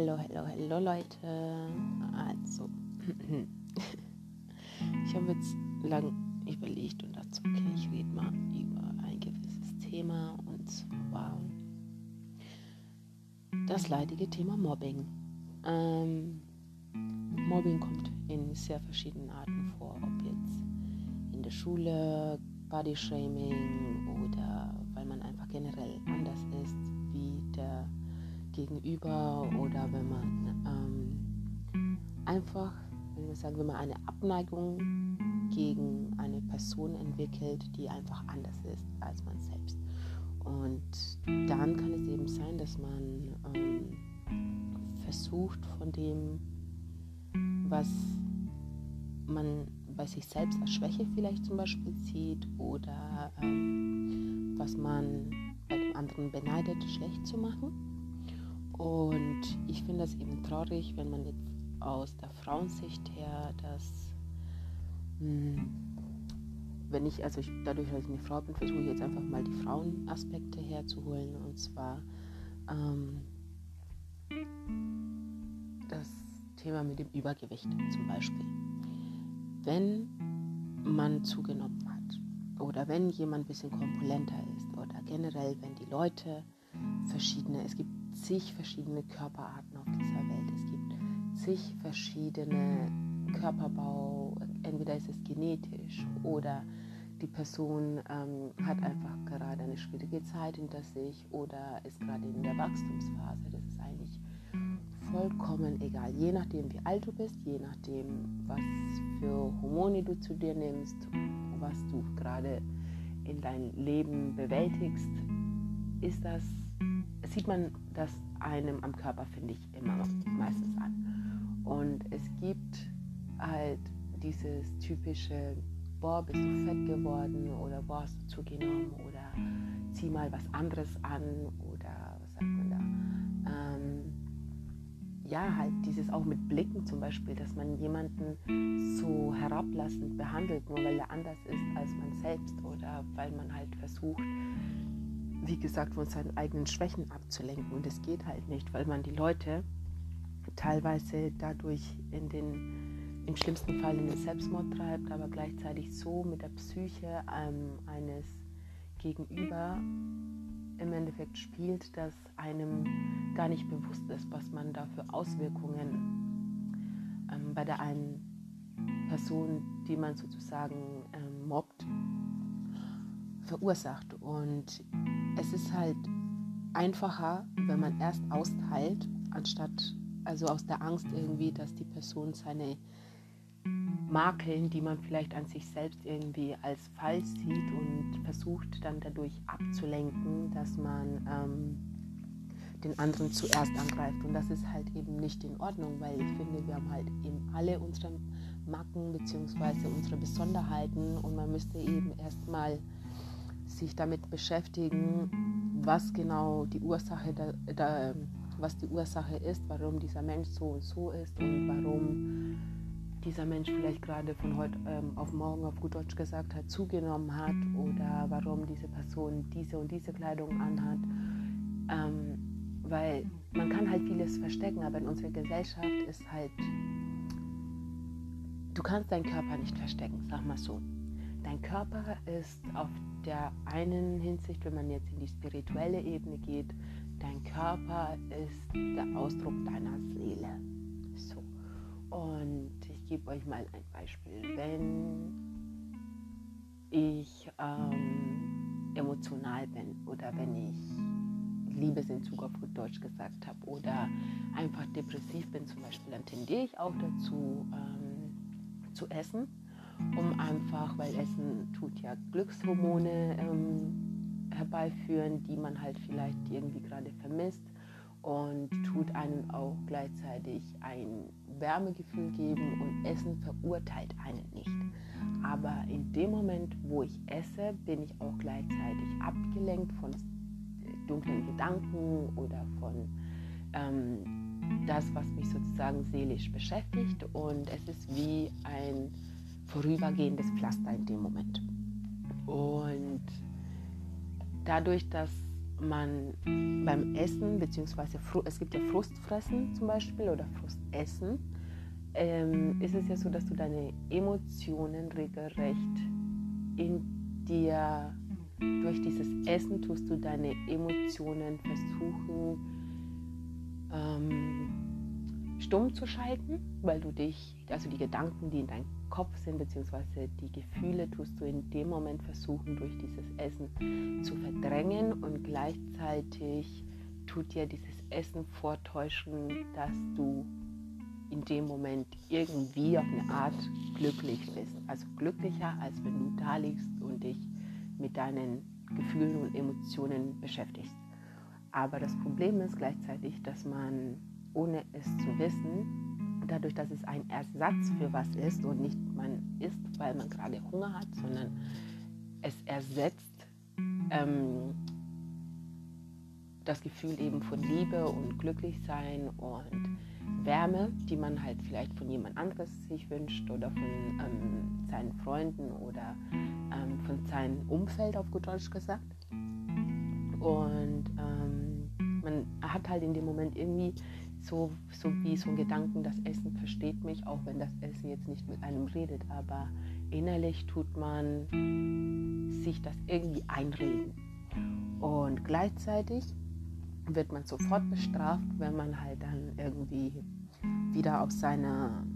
Hello, hello, hello Leute. Also, ich habe jetzt lang überlegt und dachte, okay, ich rede mal über ein gewisses Thema und zwar das leidige Thema Mobbing. Ähm, Mobbing kommt in sehr verschiedenen Arten vor, ob jetzt in der Schule, Bodyshaming oder weil man einfach generell anders ist wie der Gegenüber oder wenn man ähm, einfach, wenn wir sagen, wenn man eine Abneigung gegen eine Person entwickelt, die einfach anders ist als man selbst. Und dann kann es eben sein, dass man ähm, versucht von dem, was man bei sich selbst als Schwäche vielleicht zum Beispiel sieht oder ähm, was man bei dem anderen beneidet, schlecht zu machen. Und ich finde das eben traurig, wenn man jetzt aus der Frauensicht her das, hm, wenn ich, also ich, dadurch, dass ich eine Frau bin, versuche ich jetzt einfach mal die Frauenaspekte herzuholen. Und zwar ähm, das Thema mit dem Übergewicht zum Beispiel. Wenn man zugenommen hat oder wenn jemand ein bisschen korpulenter ist oder generell, wenn die Leute verschiedene, es gibt zig verschiedene Körperarten auf dieser Welt. Es gibt zig verschiedene Körperbau. Entweder ist es genetisch oder die Person ähm, hat einfach gerade eine schwierige Zeit hinter sich oder ist gerade in der Wachstumsphase. Das ist eigentlich vollkommen egal. Je nachdem, wie alt du bist, je nachdem, was für Hormone du zu dir nimmst, was du gerade in dein Leben bewältigst, ist das sieht man das einem am Körper, finde ich, immer meistens an. Und es gibt halt dieses typische, boah, bist du fett geworden oder boah, hast du zugenommen oder zieh mal was anderes an oder was sagt man da? Ähm, ja, halt dieses auch mit Blicken zum Beispiel, dass man jemanden so herablassend behandelt, nur weil er anders ist als man selbst oder weil man halt versucht, wie gesagt, von seinen eigenen Schwächen abzulenken. Und es geht halt nicht, weil man die Leute teilweise dadurch in den, im schlimmsten Fall in den Selbstmord treibt, aber gleichzeitig so mit der Psyche ähm, eines Gegenüber im Endeffekt spielt, dass einem gar nicht bewusst ist, was man da für Auswirkungen ähm, bei der einen Person, die man sozusagen verursacht. Und es ist halt einfacher, wenn man erst austeilt, anstatt also aus der Angst irgendwie, dass die Person seine Makeln, die man vielleicht an sich selbst irgendwie als falsch sieht und versucht dann dadurch abzulenken, dass man ähm, den anderen zuerst angreift. Und das ist halt eben nicht in Ordnung, weil ich finde, wir haben halt eben alle unsere Macken bzw. unsere Besonderheiten und man müsste eben erstmal sich damit beschäftigen, was genau die Ursache, da, da, was die Ursache ist, warum dieser Mensch so und so ist und warum dieser Mensch vielleicht gerade von heute ähm, auf morgen auf gut Deutsch gesagt hat, zugenommen hat oder warum diese Person diese und diese Kleidung anhat. Ähm, weil man kann halt vieles verstecken, aber in unserer Gesellschaft ist halt, du kannst deinen Körper nicht verstecken, sag mal so. Dein Körper ist auf der einen Hinsicht, wenn man jetzt in die spirituelle Ebene geht, dein Körper ist der Ausdruck deiner Seele. So. Und ich gebe euch mal ein Beispiel. Wenn ich ähm, emotional bin oder wenn ich Liebesentzug auf gut Deutsch gesagt habe oder einfach depressiv bin zum Beispiel, dann tendiere ich auch dazu ähm, zu essen um einfach, weil Essen tut ja Glückshormone ähm, herbeiführen, die man halt vielleicht irgendwie gerade vermisst und tut einem auch gleichzeitig ein Wärmegefühl geben und Essen verurteilt einen nicht. Aber in dem Moment, wo ich esse, bin ich auch gleichzeitig abgelenkt von dunklen Gedanken oder von ähm, das, was mich sozusagen seelisch beschäftigt. Und es ist wie ein vorübergehendes Pflaster in dem Moment. Und dadurch, dass man beim Essen, beziehungsweise es gibt ja Frustfressen zum Beispiel oder Frustessen, ähm, ist es ja so, dass du deine Emotionen regelrecht in dir, durch dieses Essen tust du deine Emotionen versuchen, ähm, stumm zu schalten, weil du dich, also die Gedanken, die in deinem Kopf sind, beziehungsweise die Gefühle, tust du in dem Moment versuchen, durch dieses Essen zu verdrängen und gleichzeitig tut dir dieses Essen vortäuschen, dass du in dem Moment irgendwie auf eine Art glücklich bist. Also glücklicher, als wenn du da liegst und dich mit deinen Gefühlen und Emotionen beschäftigst. Aber das Problem ist gleichzeitig, dass man ohne es zu wissen, dadurch, dass es ein Ersatz für was ist und nicht man isst, weil man gerade Hunger hat, sondern es ersetzt ähm, das Gefühl eben von Liebe und Glücklichsein und Wärme, die man halt vielleicht von jemand anderes sich wünscht oder von ähm, seinen Freunden oder ähm, von seinem Umfeld auf gut Deutsch gesagt. Und ähm, man hat halt in dem Moment irgendwie so, so wie so ein Gedanken, das Essen versteht mich, auch wenn das Essen jetzt nicht mit einem redet, aber innerlich tut man sich das irgendwie einreden. Und gleichzeitig wird man sofort bestraft, wenn man halt dann irgendwie wieder auf seine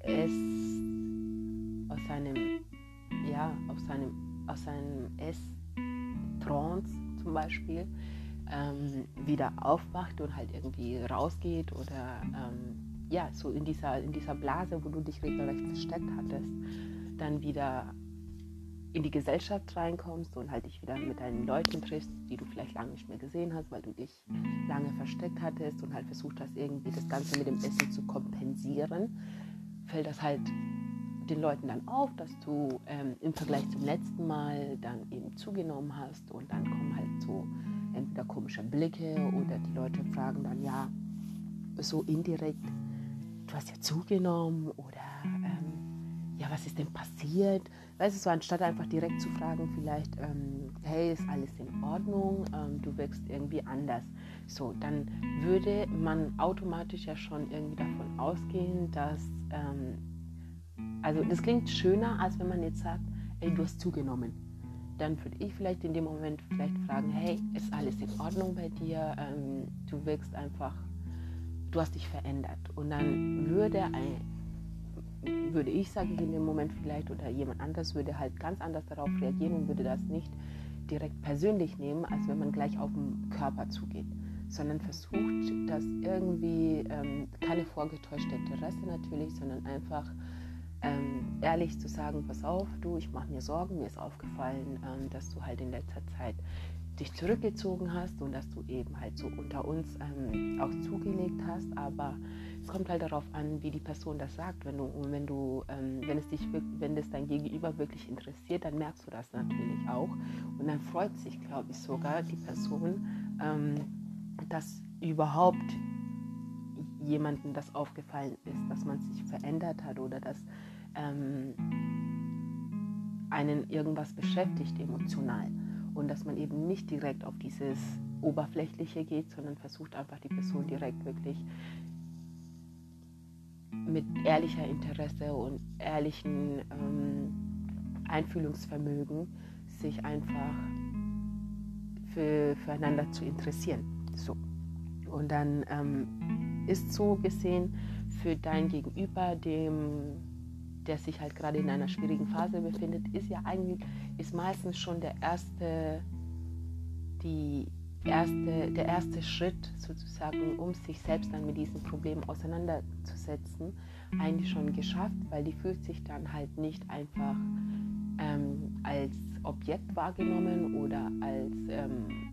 Ess, aus seinem, ja, auf seinem, aus seinem Ess-Trance zum Beispiel ähm, wieder aufwacht und halt irgendwie rausgeht oder ähm, ja, so in dieser, in dieser Blase, wo du dich regelrecht versteckt hattest, dann wieder in die Gesellschaft reinkommst und halt dich wieder mit deinen Leuten triffst, die du vielleicht lange nicht mehr gesehen hast, weil du dich lange versteckt hattest und halt versucht hast, irgendwie das Ganze mit dem Essen zu kompensieren, fällt das halt den Leuten dann auf, dass du ähm, im Vergleich zum letzten Mal dann eben zugenommen hast und dann kommen halt so entweder komische Blicke oder die Leute fragen dann ja so indirekt, du hast ja zugenommen oder ähm, ja, was ist denn passiert? Weißt du, so anstatt einfach direkt zu fragen, vielleicht, ähm, hey, ist alles in Ordnung, ähm, du wirkst irgendwie anders. So, dann würde man automatisch ja schon irgendwie davon ausgehen, dass, ähm, also das klingt schöner, als wenn man jetzt sagt, ey, du hast zugenommen dann würde ich vielleicht in dem Moment vielleicht fragen, hey, ist alles in Ordnung bei dir? Ähm, du wirkst einfach, du hast dich verändert. Und dann würde ein, würde ich, sage ich in dem Moment vielleicht, oder jemand anders würde halt ganz anders darauf reagieren und würde das nicht direkt persönlich nehmen, als wenn man gleich auf den Körper zugeht, sondern versucht, das irgendwie, ähm, keine vorgetäuschte Interesse natürlich, sondern einfach ähm, ehrlich zu sagen, pass auf, du, ich mache mir Sorgen, mir ist aufgefallen, ähm, dass du halt in letzter Zeit dich zurückgezogen hast und dass du eben halt so unter uns ähm, auch zugelegt hast, aber es kommt halt darauf an, wie die Person das sagt. Wenn du, wenn du, ähm, wenn es dich, wenn es dein Gegenüber wirklich interessiert, dann merkst du das natürlich auch. Und dann freut sich, glaube ich, sogar die Person, ähm, dass überhaupt jemandem das aufgefallen ist, dass man sich verändert hat oder dass ähm, einen irgendwas beschäftigt emotional und dass man eben nicht direkt auf dieses Oberflächliche geht, sondern versucht einfach die Person direkt wirklich mit ehrlicher Interesse und ehrlichen ähm, Einfühlungsvermögen sich einfach für, füreinander zu interessieren. So. Und dann ähm, ist so gesehen für dein Gegenüber, dem, der sich halt gerade in einer schwierigen Phase befindet, ist ja eigentlich, ist meistens schon der erste, die erste, der erste Schritt sozusagen, um sich selbst dann mit diesem Problem auseinanderzusetzen, eigentlich schon geschafft, weil die fühlt sich dann halt nicht einfach ähm, als Objekt wahrgenommen oder als ähm,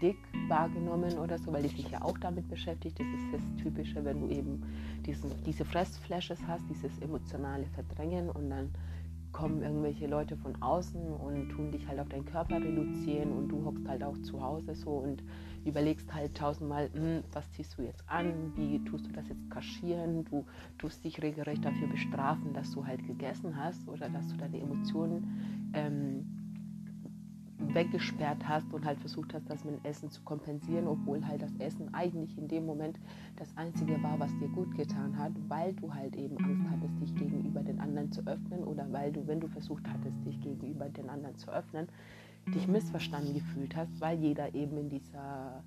dick wahrgenommen oder so, weil die sich ja auch damit beschäftigt. Das ist das Typische, wenn du eben diesen, diese Fressflashes hast, dieses emotionale Verdrängen und dann kommen irgendwelche Leute von außen und tun dich halt auf deinen Körper reduzieren und du hockst halt auch zu Hause so und überlegst halt tausendmal, hm, was ziehst du jetzt an, wie tust du das jetzt kaschieren, du tust dich regelrecht dafür bestrafen, dass du halt gegessen hast oder dass du deine Emotionen ähm, weggesperrt hast und halt versucht hast, das mit Essen zu kompensieren, obwohl halt das Essen eigentlich in dem Moment das Einzige war, was dir gut getan hat, weil du halt eben Angst hattest, dich gegenüber den anderen zu öffnen oder weil du, wenn du versucht hattest, dich gegenüber den anderen zu öffnen, dich missverstanden gefühlt hast, weil jeder eben in dieser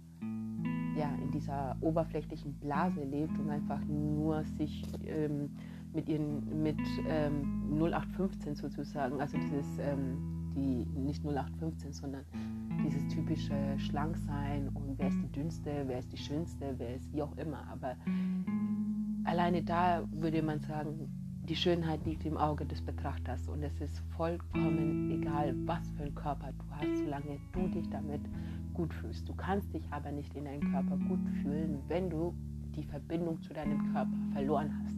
ja, in dieser oberflächlichen Blase lebt und einfach nur sich ähm, mit ihren mit ähm, 0815 sozusagen, also dieses ähm, die nicht 0815, sondern dieses typische Schlanksein und wer ist die dünnste, wer ist die schönste, wer ist wie auch immer. Aber alleine da würde man sagen, die Schönheit liegt im Auge des Betrachters und es ist vollkommen egal, was für einen Körper du hast, solange du dich damit gut fühlst. Du kannst dich aber nicht in deinem Körper gut fühlen, wenn du die Verbindung zu deinem Körper verloren hast.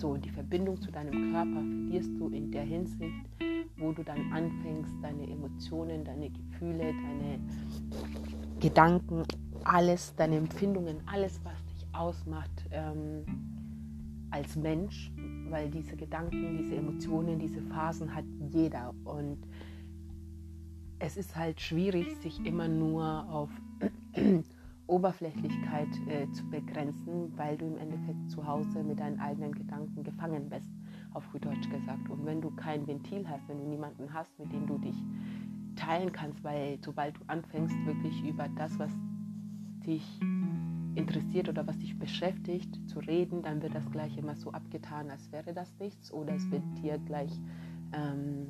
So, die Verbindung zu deinem Körper verlierst du in der Hinsicht, wo du dann anfängst, deine Emotionen, deine Gefühle, deine Gedanken, alles, deine Empfindungen, alles, was dich ausmacht ähm, als Mensch, weil diese Gedanken, diese Emotionen, diese Phasen hat jeder. Und es ist halt schwierig, sich immer nur auf Oberflächlichkeit äh, zu begrenzen, weil du im Endeffekt zu Hause mit deinen eigenen Gedanken gefangen bist auf gut Deutsch gesagt. Und wenn du kein Ventil hast, wenn du niemanden hast, mit dem du dich teilen kannst, weil sobald du anfängst, wirklich über das, was dich interessiert oder was dich beschäftigt, zu reden, dann wird das gleich immer so abgetan, als wäre das nichts oder es wird dir gleich ähm,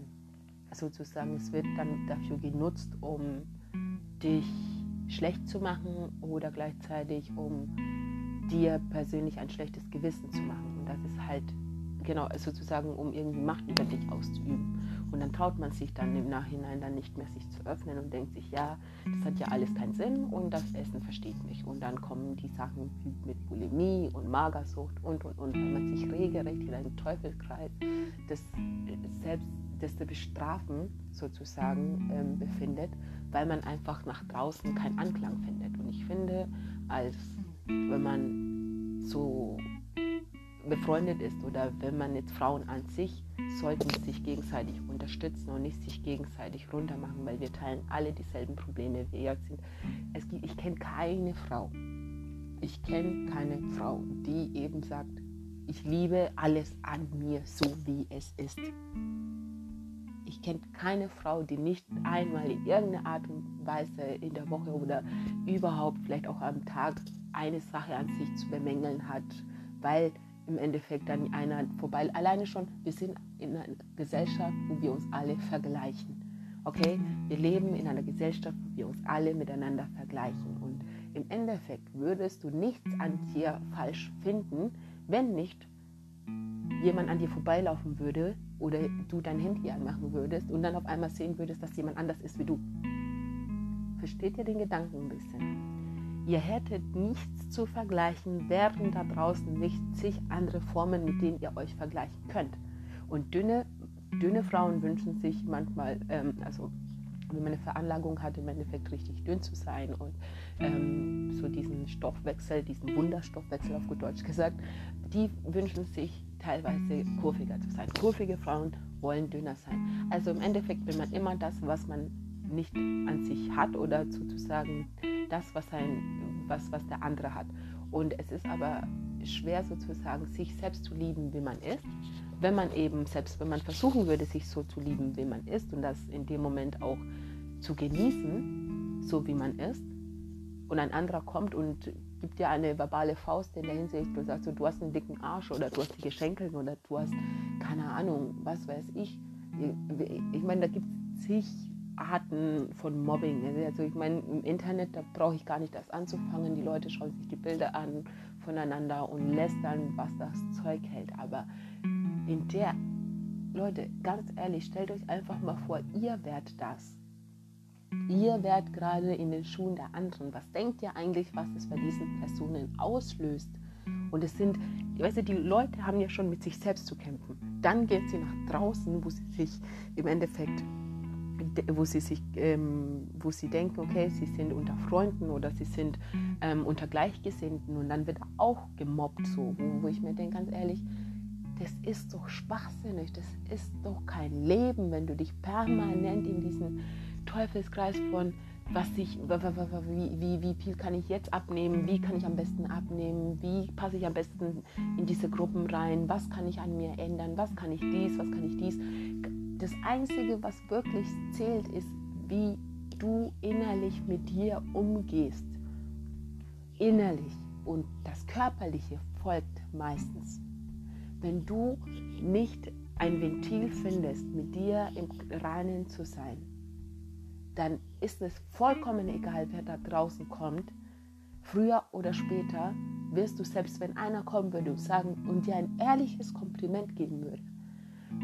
sozusagen, es wird dann dafür genutzt, um dich schlecht zu machen oder gleichzeitig um dir persönlich ein schlechtes Gewissen zu machen. Und das ist halt genau, sozusagen, um irgendwie Macht über dich auszuüben. Und dann traut man sich dann im Nachhinein dann nicht mehr, sich zu öffnen und denkt sich, ja, das hat ja alles keinen Sinn und das Essen versteht mich. Und dann kommen die Sachen mit Bulimie und Magersucht und, und, und, weil man sich regelrecht in einem Teufelskreis des selbst des Bestrafen sozusagen ähm, befindet, weil man einfach nach draußen keinen Anklang findet. Und ich finde, als wenn man so befreundet ist oder wenn man jetzt Frauen an sich, sollten sich gegenseitig unterstützen und nicht sich gegenseitig runtermachen, weil wir teilen alle dieselben Probleme. Wir sind, es gibt, ich kenne keine Frau, ich kenne keine Frau, die eben sagt, ich liebe alles an mir so wie es ist. Ich kenne keine Frau, die nicht einmal in irgendeiner Art und Weise in der Woche oder überhaupt vielleicht auch am Tag eine Sache an sich zu bemängeln hat, weil im Endeffekt dann einer vorbei. Alleine schon, wir sind in einer Gesellschaft, wo wir uns alle vergleichen. Okay? Wir leben in einer Gesellschaft, wo wir uns alle miteinander vergleichen. Und im Endeffekt würdest du nichts an dir falsch finden, wenn nicht jemand an dir vorbeilaufen würde oder du dein Handy anmachen würdest und dann auf einmal sehen würdest, dass jemand anders ist wie du. Versteht ihr den Gedanken ein bisschen? Ihr hättet nichts zu vergleichen, wären da draußen nicht zig andere Formen, mit denen ihr euch vergleichen könnt. Und dünne, dünne Frauen wünschen sich manchmal, ähm, also wenn man eine Veranlagung hat, im Endeffekt richtig dünn zu sein und ähm, so diesen Stoffwechsel, diesen Wunderstoffwechsel auf gut Deutsch gesagt, die wünschen sich teilweise kurviger zu sein. Kurvige Frauen wollen dünner sein. Also im Endeffekt will man immer das, was man nicht an sich hat oder sozusagen das, was, ein, was, was der andere hat. Und es ist aber schwer sozusagen, sich selbst zu lieben, wie man ist. Wenn man eben, selbst wenn man versuchen würde, sich so zu lieben, wie man ist und das in dem Moment auch zu genießen, so wie man ist, und ein anderer kommt und gibt dir eine verbale Faust in der Hinsicht, du sagst, du hast einen dicken Arsch oder du hast die Geschenkel oder du hast, keine Ahnung, was weiß ich. Ich meine, da gibt es zig Arten von Mobbing. Also ich meine, im Internet, da brauche ich gar nicht erst anzufangen. Die Leute schauen sich die Bilder an voneinander und lästern, was das Zeug hält. Aber in der, Leute, ganz ehrlich, stellt euch einfach mal vor, ihr werdet das. Ihr werdet gerade in den Schuhen der anderen. Was denkt ihr eigentlich, was es bei diesen Personen auslöst? Und es sind, weißt du, die Leute haben ja schon mit sich selbst zu kämpfen. Dann geht sie nach draußen, wo sie sich im Endeffekt wo sie sich, ähm, wo sie denken, okay, sie sind unter Freunden oder sie sind ähm, unter Gleichgesinnten. Und dann wird auch gemobbt, so, wo, wo ich mir denke, ganz ehrlich, das ist doch schwachsinnig, das ist doch kein Leben, wenn du dich permanent in diesen Teufelskreis von was ich, wie, wie, wie viel kann ich jetzt abnehmen, wie kann ich am besten abnehmen, wie passe ich am besten in diese Gruppen rein, was kann ich an mir ändern, was kann ich dies, was kann ich dies. Das Einzige, was wirklich zählt, ist, wie du innerlich mit dir umgehst. Innerlich. Und das Körperliche folgt meistens. Wenn du nicht ein Ventil findest, mit dir im Reinen zu sein, dann ist es vollkommen egal, wer da draußen kommt. Früher oder später wirst du, selbst wenn einer kommen würde und sagen und dir ein ehrliches Kompliment geben würde,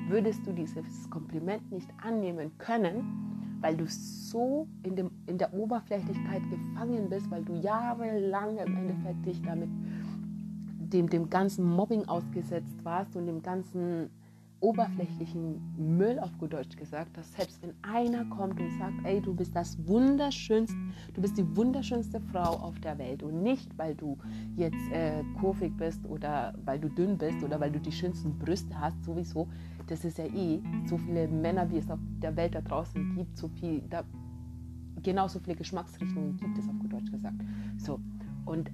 würdest du dieses Kompliment nicht annehmen können, weil du so in, dem, in der Oberflächlichkeit gefangen bist, weil du jahrelang im Endeffekt dich damit dem, dem ganzen Mobbing ausgesetzt warst und dem ganzen oberflächlichen Müll auf gut Deutsch gesagt, dass selbst wenn einer kommt und sagt, ey, du bist das wunderschönste, du bist die wunderschönste Frau auf der Welt und nicht, weil du jetzt äh, kurvig bist oder weil du dünn bist oder weil du die schönsten Brüste hast, sowieso, das ist ja eh so viele Männer, wie es auf der Welt da draußen gibt, so viel, da, genauso viele Geschmacksrichtungen gibt es auf gut Deutsch gesagt. So, und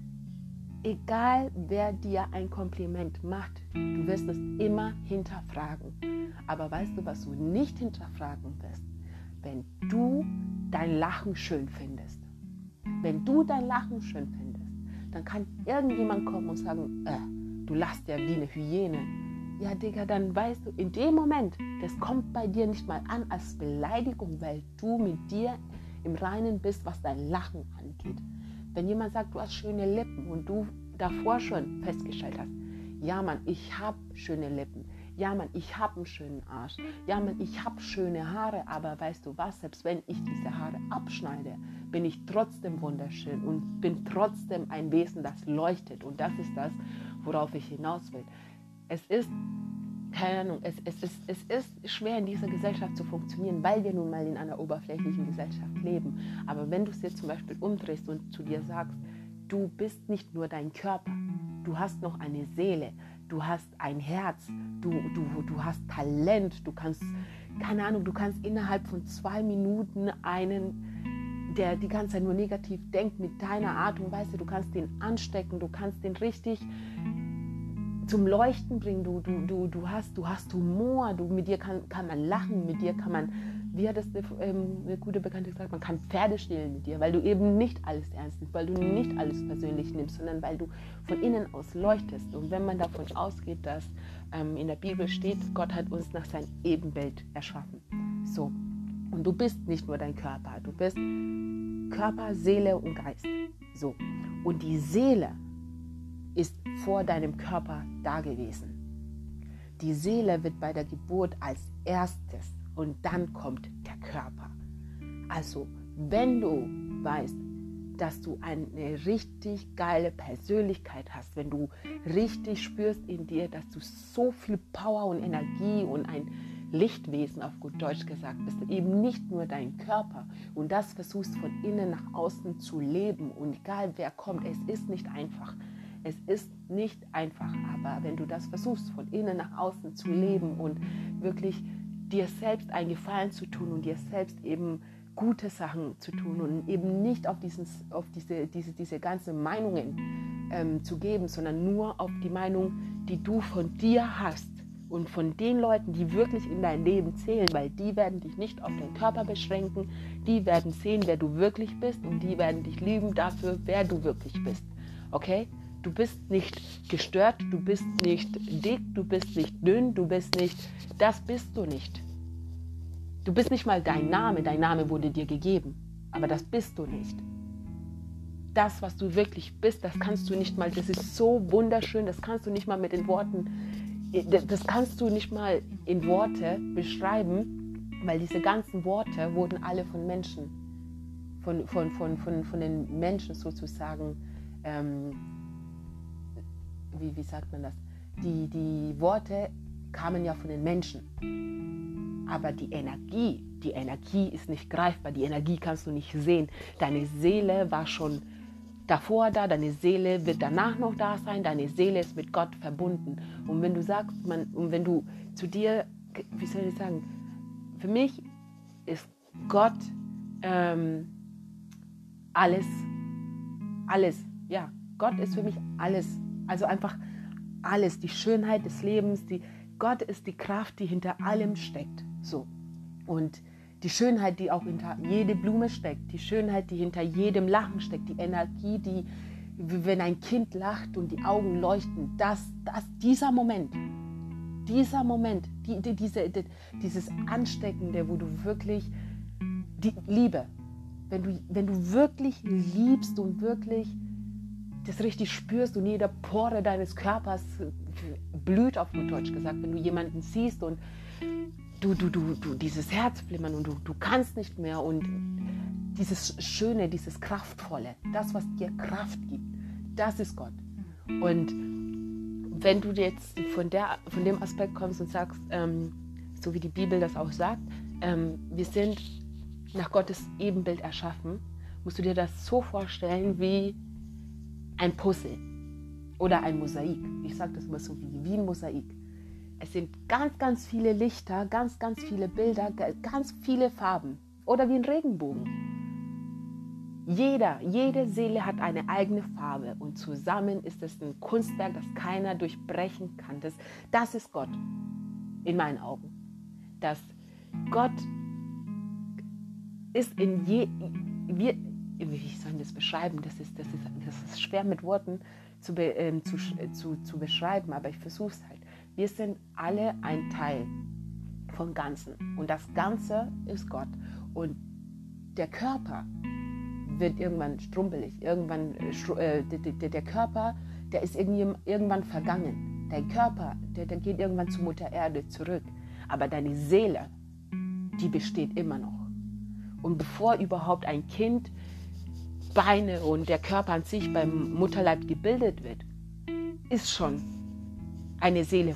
egal wer dir ein Kompliment macht, du wirst es immer hinterfragen. Aber weißt du, was du nicht hinterfragen wirst? Wenn du dein Lachen schön findest. Wenn du dein Lachen schön findest, dann kann irgendjemand kommen und sagen, äh, du lachst ja wie eine Hyäne. Ja, Digga, dann weißt du, in dem Moment, das kommt bei dir nicht mal an als Beleidigung, weil du mit dir im Reinen bist, was dein Lachen angeht. Wenn jemand sagt, du hast schöne Lippen und du davor schon festgestellt hast, ja Mann, ich habe schöne Lippen, ja Mann, ich habe einen schönen Arsch, ja Mann, ich habe schöne Haare, aber weißt du was, selbst wenn ich diese Haare abschneide, bin ich trotzdem wunderschön und bin trotzdem ein Wesen, das leuchtet. Und das ist das, worauf ich hinaus will. Es ist keine Ahnung, es, es, ist, es ist schwer in dieser Gesellschaft zu funktionieren, weil wir nun mal in einer oberflächlichen Gesellschaft leben. Aber wenn du es jetzt zum Beispiel umdrehst und zu dir sagst, du bist nicht nur dein Körper, du hast noch eine Seele, du hast ein Herz, du, du, du hast Talent, du kannst, keine Ahnung, du kannst innerhalb von zwei Minuten einen, der die ganze Zeit nur negativ denkt, mit deiner Art und Weise, du kannst den anstecken, du kannst den richtig zum Leuchten bringen. Du, du, du, du, hast, du hast Humor, du, mit dir kann, kann man lachen, mit dir kann man, wie hat das eine, ähm, eine gute Bekannte gesagt, man kann Pferde stehlen mit dir, weil du eben nicht alles ernst nimmst, weil du nicht alles persönlich nimmst, sondern weil du von innen aus leuchtest. Und wenn man davon ausgeht, dass ähm, in der Bibel steht, Gott hat uns nach seinem Ebenbild erschaffen. So. Und du bist nicht nur dein Körper, du bist Körper, Seele und Geist. So. Und die Seele ist vor deinem Körper dagewesen. Die Seele wird bei der Geburt als erstes und dann kommt der Körper. Also, wenn du weißt, dass du eine richtig geile Persönlichkeit hast, wenn du richtig spürst in dir, dass du so viel Power und Energie und ein Lichtwesen auf gut Deutsch gesagt bist, eben nicht nur dein Körper und das versuchst von innen nach außen zu leben und egal wer kommt, es ist nicht einfach. Es ist nicht einfach, aber wenn du das versuchst, von innen nach außen zu leben und wirklich dir selbst einen Gefallen zu tun und dir selbst eben gute Sachen zu tun und eben nicht auf, diesen, auf diese, diese, diese ganzen Meinungen ähm, zu geben, sondern nur auf die Meinung, die du von dir hast und von den Leuten, die wirklich in dein Leben zählen, weil die werden dich nicht auf deinen Körper beschränken, die werden sehen, wer du wirklich bist und die werden dich lieben dafür, wer du wirklich bist. Okay? Du bist nicht gestört, du bist nicht dick, du bist nicht dünn, du bist nicht, das bist du nicht. Du bist nicht mal dein Name, dein Name wurde dir gegeben, aber das bist du nicht. Das, was du wirklich bist, das kannst du nicht mal, das ist so wunderschön, das kannst du nicht mal mit den Worten, das kannst du nicht mal in Worte beschreiben, weil diese ganzen Worte wurden alle von Menschen, von, von, von, von, von den Menschen sozusagen ähm, wie, wie sagt man das? Die, die Worte kamen ja von den Menschen. Aber die Energie, die Energie ist nicht greifbar, die Energie kannst du nicht sehen. Deine Seele war schon davor da, deine Seele wird danach noch da sein, deine Seele ist mit Gott verbunden. Und wenn du sagst, man, und wenn du zu dir, wie soll ich sagen, für mich ist Gott ähm, alles, alles, ja, Gott ist für mich alles. Also einfach alles, die Schönheit des Lebens, die, Gott ist die Kraft, die hinter allem steckt. So. Und die Schönheit, die auch hinter jede Blume steckt, die Schönheit, die hinter jedem Lachen steckt, die Energie, die, wenn ein Kind lacht und die Augen leuchten, das, das, dieser Moment, dieser Moment, die, die, diese, die, dieses Ansteckende, wo du wirklich die Liebe, wenn du, wenn du wirklich liebst und wirklich das richtig spürst und jeder Pore deines Körpers blüht, auf gut Deutsch gesagt, wenn du jemanden siehst und du, du, du, du dieses Herzflimmern und du, du kannst nicht mehr und dieses Schöne, dieses Kraftvolle, das, was dir Kraft gibt, das ist Gott. Und wenn du jetzt von, der, von dem Aspekt kommst und sagst, ähm, so wie die Bibel das auch sagt, ähm, wir sind nach Gottes Ebenbild erschaffen, musst du dir das so vorstellen wie ein Puzzle oder ein Mosaik. Ich sage das immer so wie, wie ein Mosaik. Es sind ganz, ganz viele Lichter, ganz, ganz viele Bilder, ganz viele Farben oder wie ein Regenbogen. Jeder, jede Seele hat eine eigene Farbe und zusammen ist es ein Kunstwerk, das keiner durchbrechen kann. Das, das ist Gott in meinen Augen. Dass Gott ist in je, wir, wie soll ich das beschreiben? Das ist, das ist, das ist schwer mit Worten zu, be, äh, zu, zu, zu beschreiben, aber ich versuche es halt. Wir sind alle ein Teil vom Ganzen und das Ganze ist Gott. Und der Körper wird irgendwann strumpelig, irgendwann, äh, der, der, Körper, der ist irgendwann vergangen. Dein Körper, der, der geht irgendwann zur Mutter Erde zurück. Aber deine Seele, die besteht immer noch. Und bevor überhaupt ein Kind Beine und der Körper an sich beim Mutterleib gebildet wird, ist schon eine Seele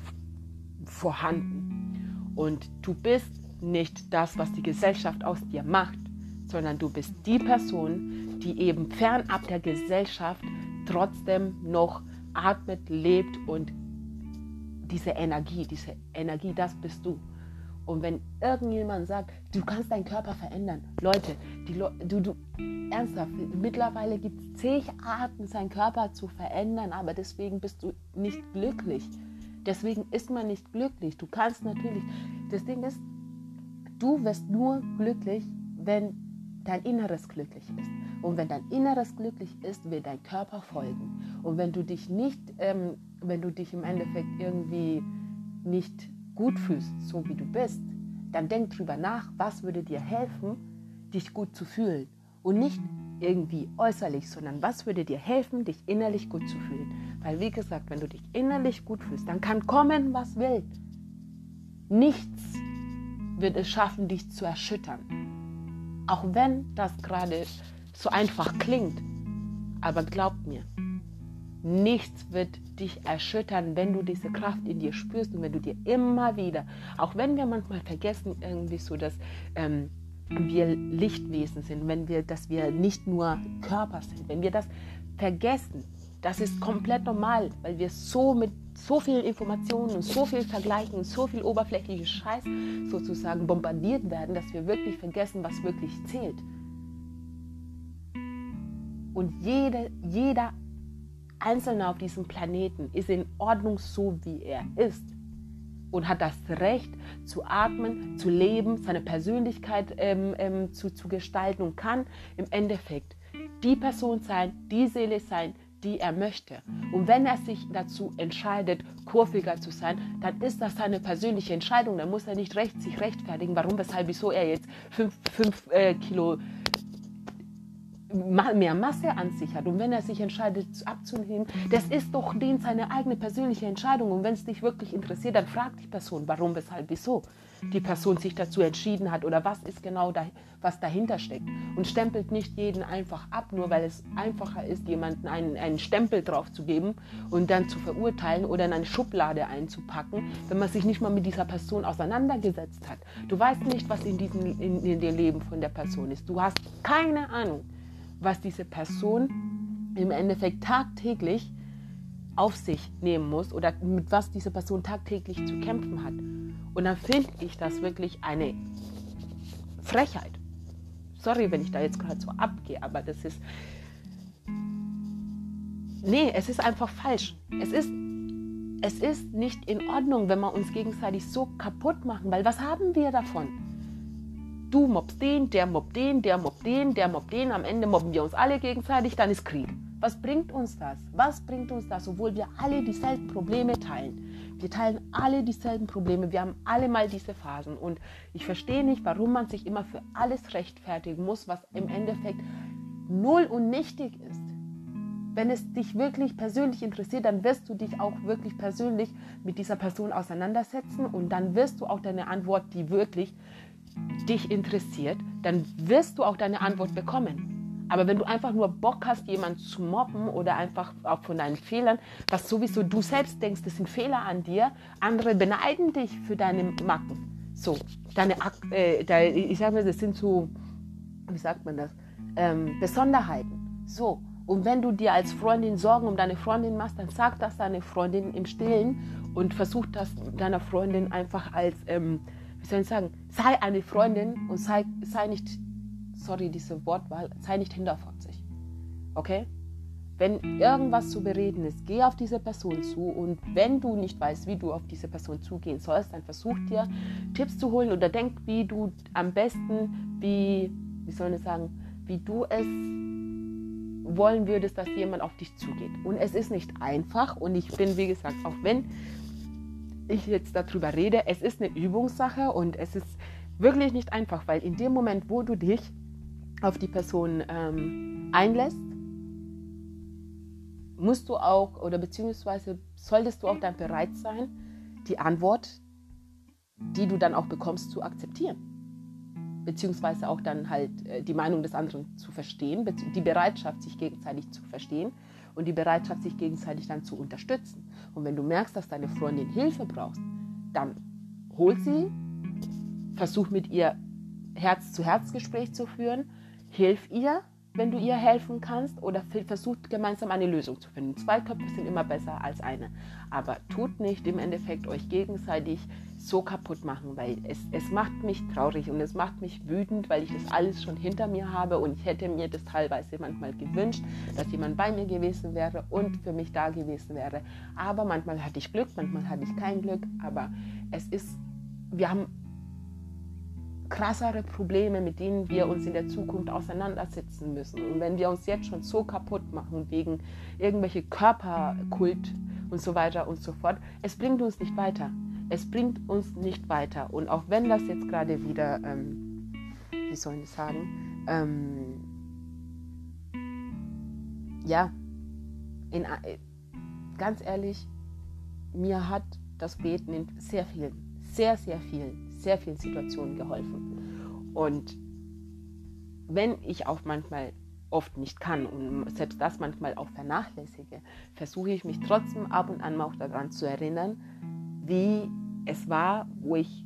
vorhanden. Und du bist nicht das, was die Gesellschaft aus dir macht, sondern du bist die Person, die eben fernab der Gesellschaft trotzdem noch atmet, lebt und diese Energie, diese Energie, das bist du. Und wenn irgendjemand sagt, du kannst deinen Körper verändern, Leute, die Le du, du, ernsthaft, mittlerweile gibt es zig Arten, seinen Körper zu verändern, aber deswegen bist du nicht glücklich. Deswegen ist man nicht glücklich. Du kannst natürlich, das Ding ist, du wirst nur glücklich, wenn dein Inneres glücklich ist. Und wenn dein Inneres glücklich ist, wird dein Körper folgen. Und wenn du dich nicht, ähm, wenn du dich im Endeffekt irgendwie nicht gut fühlst, so wie du bist, dann denk drüber nach, was würde dir helfen, dich gut zu fühlen. Und nicht irgendwie äußerlich, sondern was würde dir helfen, dich innerlich gut zu fühlen. Weil wie gesagt, wenn du dich innerlich gut fühlst, dann kann kommen, was will. Nichts wird es schaffen, dich zu erschüttern. Auch wenn das gerade so einfach klingt. Aber glaub mir, Nichts wird dich erschüttern, wenn du diese Kraft in dir spürst und wenn du dir immer wieder, auch wenn wir manchmal vergessen, irgendwie so, dass ähm, wir Lichtwesen sind, wenn wir, dass wir nicht nur Körper sind, wenn wir das vergessen, das ist komplett normal, weil wir so mit so vielen Informationen und so viel Vergleichen und so viel oberflächliches Scheiß sozusagen bombardiert werden, dass wir wirklich vergessen, was wirklich zählt. Und jede, jeder Einzelne auf diesem Planeten ist in Ordnung so, wie er ist und hat das Recht zu atmen, zu leben, seine Persönlichkeit ähm, ähm, zu, zu gestalten und kann im Endeffekt die Person sein, die Seele sein, die er möchte. Und wenn er sich dazu entscheidet, kurviger zu sein, dann ist das seine persönliche Entscheidung. Dann muss er nicht recht, sich rechtfertigen, warum, weshalb, wieso er jetzt fünf, fünf äh, Kilo mehr Masse an sich hat und wenn er sich entscheidet abzunehmen, das ist doch den seine eigene persönliche Entscheidung und wenn es dich wirklich interessiert, dann frag die Person, warum, weshalb, wieso die Person sich dazu entschieden hat oder was ist genau da, was dahinter steckt und stempelt nicht jeden einfach ab, nur weil es einfacher ist, jemanden einen, einen Stempel drauf zu geben und dann zu verurteilen oder in eine Schublade einzupacken, wenn man sich nicht mal mit dieser Person auseinandergesetzt hat. Du weißt nicht, was in, diesem, in, in dem Leben von der Person ist. Du hast keine Ahnung was diese Person im Endeffekt tagtäglich auf sich nehmen muss oder mit was diese Person tagtäglich zu kämpfen hat. Und dann finde ich das wirklich eine Frechheit. Sorry, wenn ich da jetzt gerade so abgehe, aber das ist. Nee, es ist einfach falsch. Es ist, es ist nicht in Ordnung, wenn wir uns gegenseitig so kaputt machen, weil was haben wir davon? Du mobbst den, der mobbt den, der mobbt den, der mobbt den, am Ende mobben wir uns alle gegenseitig, dann ist Krieg. Was bringt uns das? Was bringt uns das, obwohl wir alle dieselben Probleme teilen? Wir teilen alle dieselben Probleme. Wir haben alle mal diese Phasen. Und ich verstehe nicht, warum man sich immer für alles rechtfertigen muss, was im Endeffekt null und nichtig ist. Wenn es dich wirklich persönlich interessiert, dann wirst du dich auch wirklich persönlich mit dieser Person auseinandersetzen und dann wirst du auch deine Antwort, die wirklich dich interessiert, dann wirst du auch deine Antwort bekommen. Aber wenn du einfach nur Bock hast, jemanden zu mobben oder einfach auch von deinen Fehlern, was sowieso du selbst denkst, das sind Fehler an dir, andere beneiden dich für deine Macken. So, deine, äh, deine ich sage mal, das sind so, wie sagt man das, ähm, Besonderheiten. So, und wenn du dir als Freundin Sorgen um deine Freundin machst, dann sag das deine Freundin im Stillen und versuch das deiner Freundin einfach als, ähm, wie soll ich sagen, sei eine Freundin und sei, sei nicht sorry, diese Wortwahl, sei nicht hinterfotzig. Okay? Wenn irgendwas zu bereden ist, geh auf diese Person zu und wenn du nicht weißt, wie du auf diese Person zugehen sollst, dann versuch dir Tipps zu holen oder denk, wie du am besten, wie, wie soll ich sagen, wie du es wollen würdest, dass jemand auf dich zugeht. Und es ist nicht einfach und ich bin, wie gesagt, auch wenn ich jetzt darüber rede, es ist eine Übungssache und es ist wirklich nicht einfach, weil in dem Moment, wo du dich auf die Person ähm, einlässt, musst du auch oder beziehungsweise solltest du auch dann bereit sein, die Antwort, die du dann auch bekommst, zu akzeptieren. Beziehungsweise auch dann halt äh, die Meinung des anderen zu verstehen, die Bereitschaft, sich gegenseitig zu verstehen und die Bereitschaft, sich gegenseitig dann zu unterstützen. Und wenn du merkst, dass deine Freundin Hilfe brauchst, dann hol sie, versuch mit ihr Herz-zu-Herz-Gespräch zu führen Hilf ihr, wenn du ihr helfen kannst, oder versucht gemeinsam eine Lösung zu finden. Zwei Köpfe sind immer besser als eine. Aber tut nicht im Endeffekt euch gegenseitig so kaputt machen, weil es, es macht mich traurig und es macht mich wütend, weil ich das alles schon hinter mir habe und ich hätte mir das teilweise manchmal gewünscht, dass jemand bei mir gewesen wäre und für mich da gewesen wäre. Aber manchmal hatte ich Glück, manchmal hatte ich kein Glück, aber es ist, wir haben krassere Probleme, mit denen wir uns in der Zukunft auseinandersetzen müssen. Und wenn wir uns jetzt schon so kaputt machen wegen irgendwelche Körperkult und so weiter und so fort, es bringt uns nicht weiter. Es bringt uns nicht weiter. Und auch wenn das jetzt gerade wieder, ähm, wie soll ich sagen, ähm, ja, in, äh, ganz ehrlich, mir hat das Beten in sehr vielen, sehr, sehr vielen sehr vielen Situationen geholfen. Und wenn ich auch manchmal oft nicht kann und selbst das manchmal auch vernachlässige, versuche ich mich trotzdem ab und an mal auch daran zu erinnern, wie es war, wo ich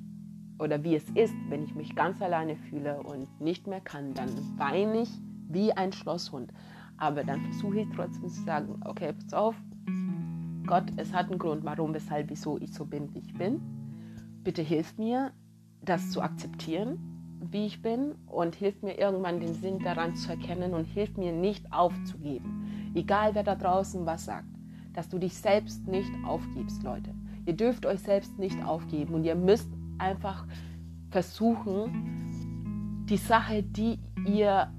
oder wie es ist, wenn ich mich ganz alleine fühle und nicht mehr kann, dann weine ich wie ein Schlosshund. Aber dann versuche ich trotzdem zu sagen, okay, pass auf, Gott, es hat einen Grund, warum, weshalb, wieso ich so bin, wie ich bin. Bitte hilf mir, das zu akzeptieren, wie ich bin und hilft mir irgendwann den Sinn daran zu erkennen und hilft mir nicht aufzugeben. Egal wer da draußen was sagt, dass du dich selbst nicht aufgibst, Leute. Ihr dürft euch selbst nicht aufgeben und ihr müsst einfach versuchen, die Sache, die ihr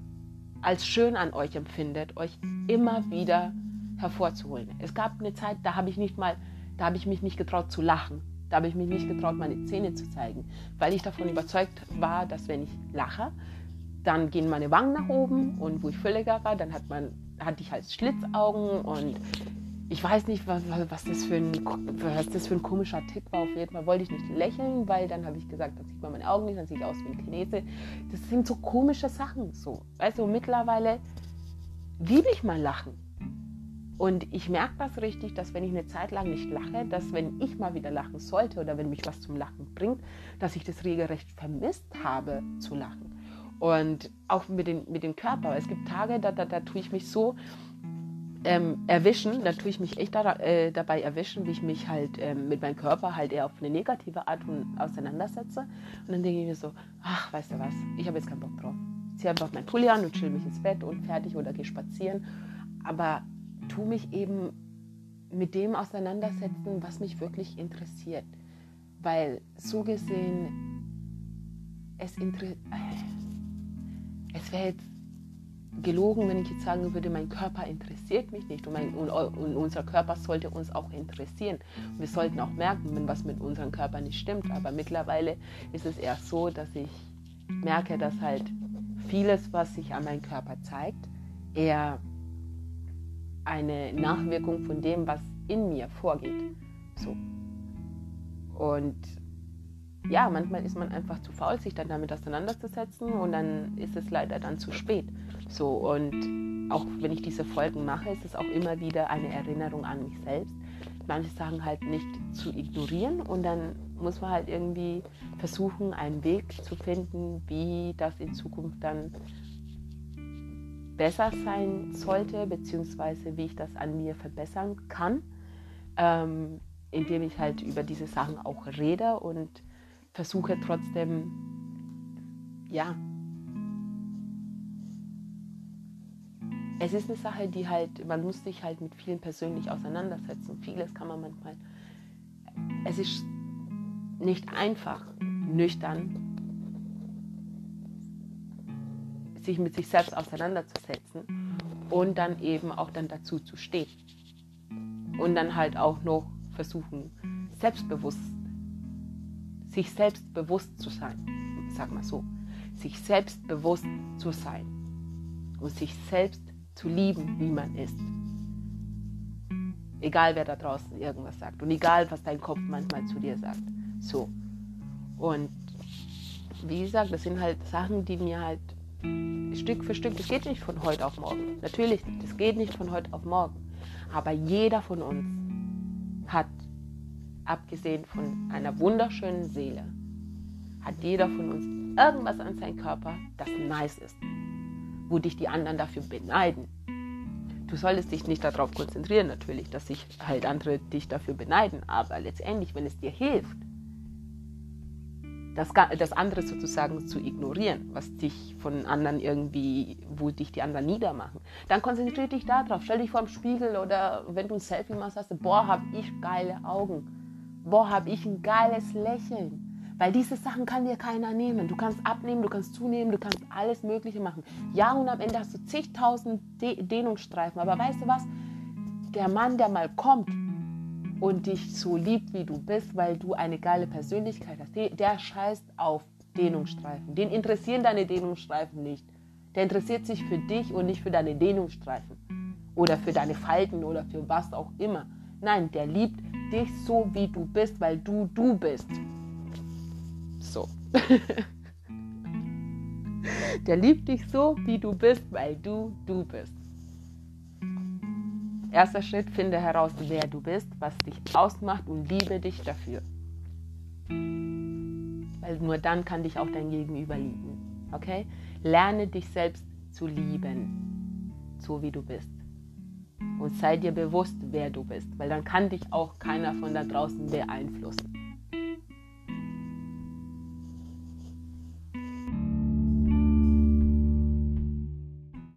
als schön an euch empfindet, euch immer wieder hervorzuholen. Es gab eine Zeit, da habe ich nicht mal, da habe ich mich nicht getraut zu lachen. Da habe ich mich nicht getraut, meine Zähne zu zeigen, weil ich davon überzeugt war, dass wenn ich lache, dann gehen meine Wangen nach oben und wo ich völliger war, dann hat man, hatte ich halt Schlitzaugen und ich weiß nicht, was, was, das für ein, was das für ein komischer Tick war. Auf jeden Fall wollte ich nicht lächeln, weil dann habe ich gesagt, dann sieht man meine Augen nicht, dann sehe ich aus wie ein Chinese. Das sind so komische Sachen. So. Also mittlerweile liebe ich mal Lachen. Und ich merke das richtig, dass wenn ich eine Zeit lang nicht lache, dass wenn ich mal wieder lachen sollte oder wenn mich was zum Lachen bringt, dass ich das regelrecht vermisst habe zu lachen. Und auch mit, den, mit dem Körper. Es gibt Tage, da, da, da tue ich mich so ähm, erwischen, da tue ich mich echt da, äh, dabei erwischen, wie ich mich halt ähm, mit meinem Körper halt eher auf eine negative Art auseinandersetze. Und dann denke ich mir so, ach, weißt du was, ich habe jetzt keinen Bock drauf. ziehe einfach mein Pulli an und chill mich ins Bett und fertig oder gehe spazieren. Aber tu mich eben mit dem auseinandersetzen, was mich wirklich interessiert. Weil so gesehen, es, es wäre jetzt gelogen, wenn ich jetzt sagen würde, mein Körper interessiert mich nicht und, mein, und, und, unser Körper sollte uns auch interessieren. Und wir sollten auch merken, wenn was mit unserem Körper nicht stimmt. Aber mittlerweile ist es eher so, dass ich merke, dass halt vieles, was sich an meinem Körper zeigt, eher eine Nachwirkung von dem, was in mir vorgeht. So. Und ja, manchmal ist man einfach zu faul, sich dann damit auseinanderzusetzen und dann ist es leider dann zu spät. So und auch wenn ich diese Folgen mache, ist es auch immer wieder eine Erinnerung an mich selbst. Manche Sachen halt nicht zu ignorieren und dann muss man halt irgendwie versuchen, einen Weg zu finden, wie das in Zukunft dann besser sein sollte, beziehungsweise wie ich das an mir verbessern kann, ähm, indem ich halt über diese Sachen auch rede und versuche trotzdem, ja, es ist eine Sache, die halt, man muss sich halt mit vielen persönlich auseinandersetzen. Vieles kann man manchmal, es ist nicht einfach, nüchtern sich mit sich selbst auseinanderzusetzen und dann eben auch dann dazu zu stehen. Und dann halt auch noch versuchen, selbstbewusst, sich selbstbewusst zu sein. Sag mal so. Sich selbstbewusst zu sein und sich selbst zu lieben, wie man ist. Egal wer da draußen irgendwas sagt und egal was dein Kopf manchmal zu dir sagt. So. Und wie gesagt, das sind halt Sachen, die mir halt Stück für Stück, das geht nicht von heute auf morgen. Natürlich das geht nicht von heute auf morgen. Aber jeder von uns hat, abgesehen von einer wunderschönen Seele, hat jeder von uns irgendwas an seinem Körper, das nice ist, wo dich die anderen dafür beneiden. Du solltest dich nicht darauf konzentrieren, natürlich, dass sich halt andere dich dafür beneiden, aber letztendlich, wenn es dir hilft, das, das andere sozusagen zu ignorieren, was dich von anderen irgendwie, wo dich die anderen niedermachen. Dann konzentriere dich darauf. Stell dich vor dem Spiegel oder wenn du ein Selfie machst, sagst du, boah, hab ich geile Augen. Boah, hab ich ein geiles Lächeln. Weil diese Sachen kann dir keiner nehmen. Du kannst abnehmen, du kannst zunehmen, du kannst alles Mögliche machen. Ja, und am Ende hast du zigtausend De Dehnungsstreifen. Aber weißt du was? Der Mann, der mal kommt und dich so liebt, wie du bist, weil du eine geile Persönlichkeit hast. Der scheißt auf Dehnungsstreifen. Den interessieren deine Dehnungsstreifen nicht. Der interessiert sich für dich und nicht für deine Dehnungsstreifen oder für deine Falten oder für was auch immer. Nein, der liebt dich so, wie du bist, weil du du bist. So. der liebt dich so, wie du bist, weil du du bist. Erster Schritt, finde heraus, wer du bist, was dich ausmacht und liebe dich dafür. Weil nur dann kann dich auch dein Gegenüber lieben. Okay? Lerne dich selbst zu lieben, so wie du bist. Und sei dir bewusst, wer du bist, weil dann kann dich auch keiner von da draußen beeinflussen.